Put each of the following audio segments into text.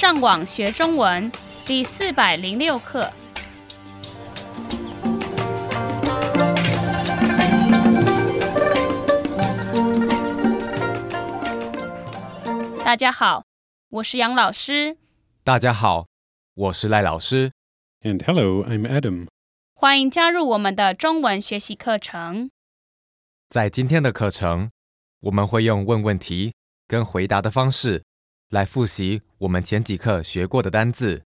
上网学中文第四百零六课。大家好，我是杨老师，大家好，我是赖老师。And hello, I'm Adam. 欢迎加入我们的中文学习课程。在今天的课程，我们会用问问题跟回答的方式来复习我们前几课学过的单字。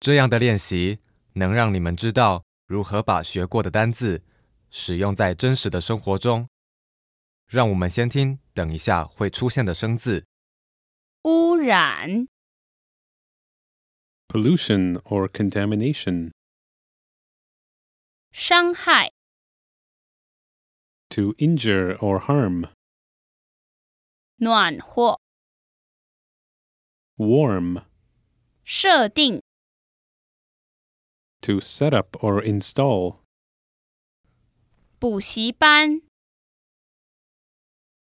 这样的练习能让你们知道如何把学过的单字使用在真实的生活中。让我们先听等一下会出现的生字：污染、Pollution or contamination. 伤害、To injure or harm. 暖和、Warm. 设定、 To set up or install. 补习班、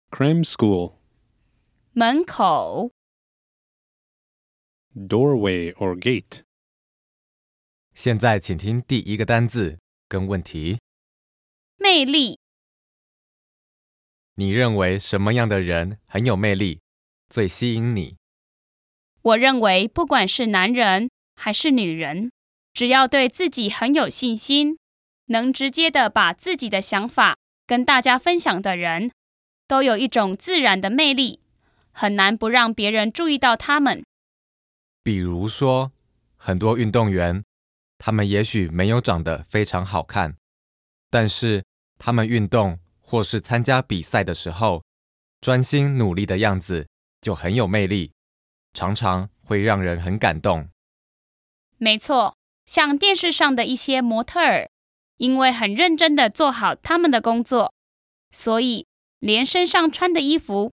Cram school. 门口、 Doorway or gate. 现在请听第一个单字跟问题。魅力、你认为什么样的人很有魅力，最吸引你？ 我认为，不管是男人还是女人，只要对自己很有信心，能直接的把自己的想法跟大家分享的人，都有一种自然的魅力，很难不让别人注意到他们。比如说，很多运动员，他们也许没有长得非常好看，但是他们运动或是参加比赛的时候，专心努力的样子就很有魅力，常常会让人很感动。没错，像电视上的一些模特儿，因为很认真的做好他们的工作，所以连身上穿的衣服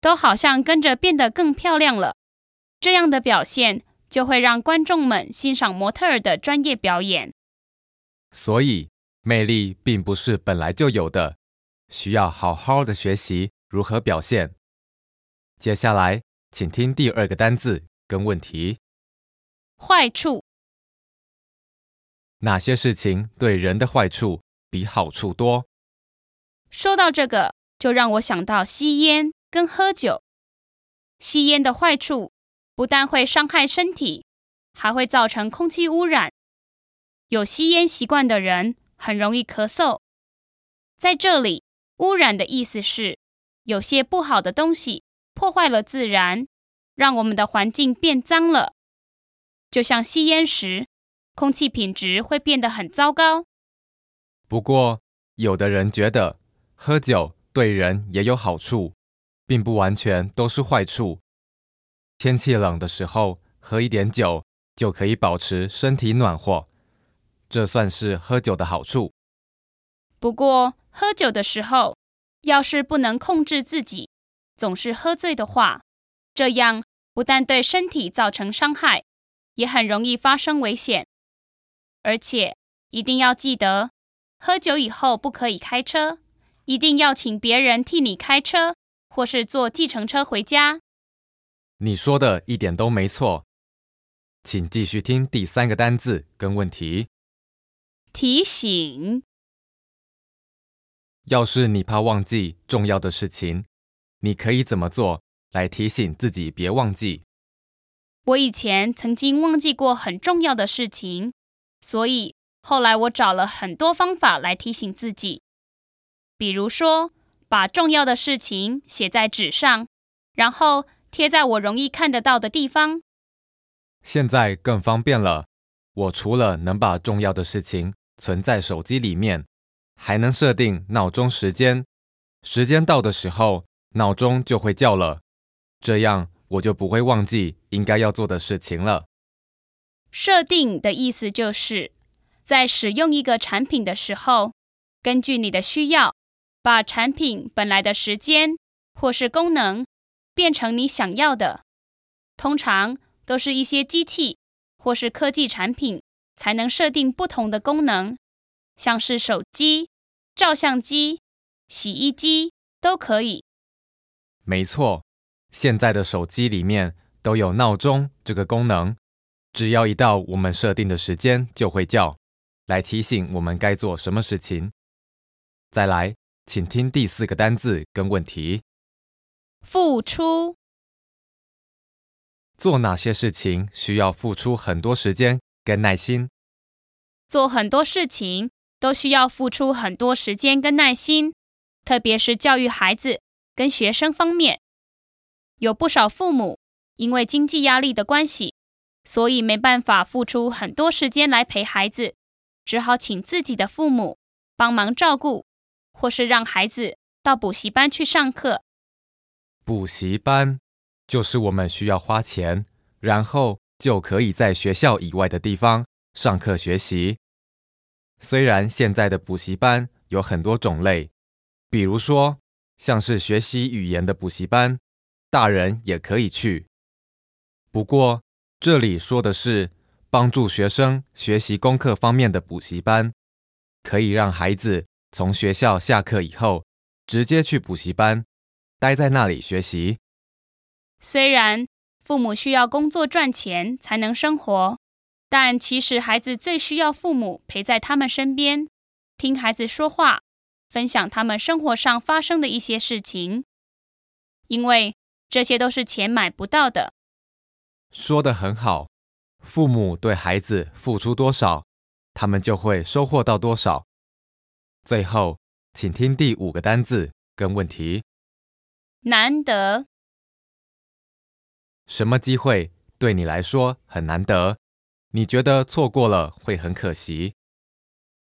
都好像跟着变得更漂亮了。这样的表现就会让观众们欣赏模特儿的专业表演。所以，魅力并不是本来就有的，需要好好的学习如何表现。接下来，请听第二个单字跟问题：坏处、哪些事情对人的坏处比好处多？说到这个，就让我想到吸烟跟喝酒。吸烟的坏处不但会伤害身体，还会造成空气污染。有吸烟习惯的人很容易咳嗽。在这里，污染的意思是有些不好的东西破坏了自然，让我们的环境变脏了。就像吸烟时，空气品质会变得很糟糕。不过，有的人觉得喝酒对人也有好处，并不完全都是坏处。天气冷的时候，喝一点酒就可以保持身体暖和，这算是喝酒的好处。不过，喝酒的时候，要是不能控制自己，总是喝醉的话，这样不但对身体造成伤害，也很容易发生危险。而且，一定要记得，喝酒以后不可以开车，一定要请别人替你开车，或是坐计程车回家。你说的一点都没错，请继续听第三个单字跟问题。提醒。要是你怕忘记重要的事情，你可以怎么做来提醒自己别忘记？我以前曾经忘记过很重要的事情，所以后来我找了很多方法来提醒自己，比如说把重要的事情写在纸上，然后贴在我容易看得到的地方。现在更方便了，我除了能把重要的事情存在手机里面，还能设定闹钟时间，时间到的时候，闹钟就会叫了，这样我就不会忘记应该要做的事情了。设定的意思就是在使用一个产品的时候，根据你的需要，把产品本来的时间或是功能变成你想要的。通常都是一些机器或是科技产品才能设定不同的功能，像是手机、照相机、洗衣机都可以。没错，现在的手机里面都有闹钟这个功能，只要一到我们设定的时间就会叫，来提醒我们该做什么事情。再来，请听第四个单字跟问题：付出，做哪些事情需要付出很多时间跟耐心？做很多事情都需要付出很多时间跟耐心，特别是教育孩子跟学生方面，有不少父母因为经济压力的关系，所以没办法付出很多时间来陪孩子，只好请自己的父母帮忙照顾，或是让孩子到补习班去上课。补习班就是我们需要花钱，然后就可以在学校以外的地方上课学习。虽然现在的补习班有很多种类，比如说像是学习语言的补习班，大人也可以去。不过这里说的是帮助学生学习功课方面的补习班，可以让孩子从学校下课以后直接去补习班，待在那里学习。虽然父母需要工作赚钱才能生活。但其实，孩子最需要父母陪在他们身边，听孩子说话，分享他们生活上发生的一些事情，因为这些都是钱买不到的。说的很好，父母对孩子付出多少，他们就会收获到多少。最后，请听第五个单字跟问题：难得，什么机会对你来说很难得？你觉得错过了会很可惜。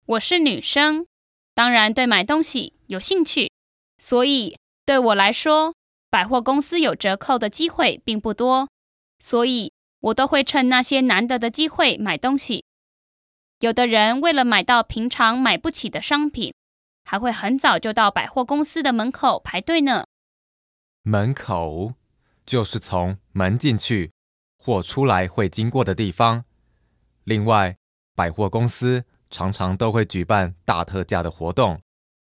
我是女生，当然对买东西有兴趣，所以对我来说，百货公司有折扣的机会并不多，所以我都会趁那些难得的机会买东西。有的人为了买到平常买不起的商品，还会很早就到百货公司的门口排队呢。门口就是从门进去或出来会经过的地方。另外，百货公司常常都会举办大特价的活动，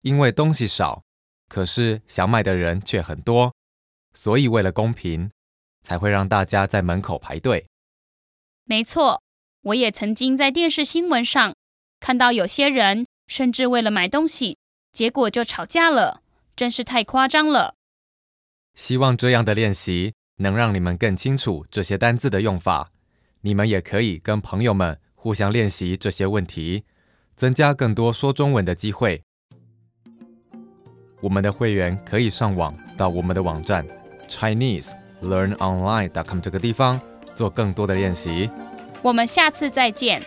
因为东西少，可是想买的人却很多，所以为了公平，才会让大家在门口排队。没错，我也曾经在电视新闻上看到有些人甚至为了买东西，结果就吵架了，真是太夸张了。希望这样的练习能让你们更清楚这些单字的用法。你们也可以跟朋友们互相练习这些问题，增加更多说中文的机会。我们的会员可以上网到我们的网站 chinese learn online dot com 这个地方做更多的练习。我们下次再见。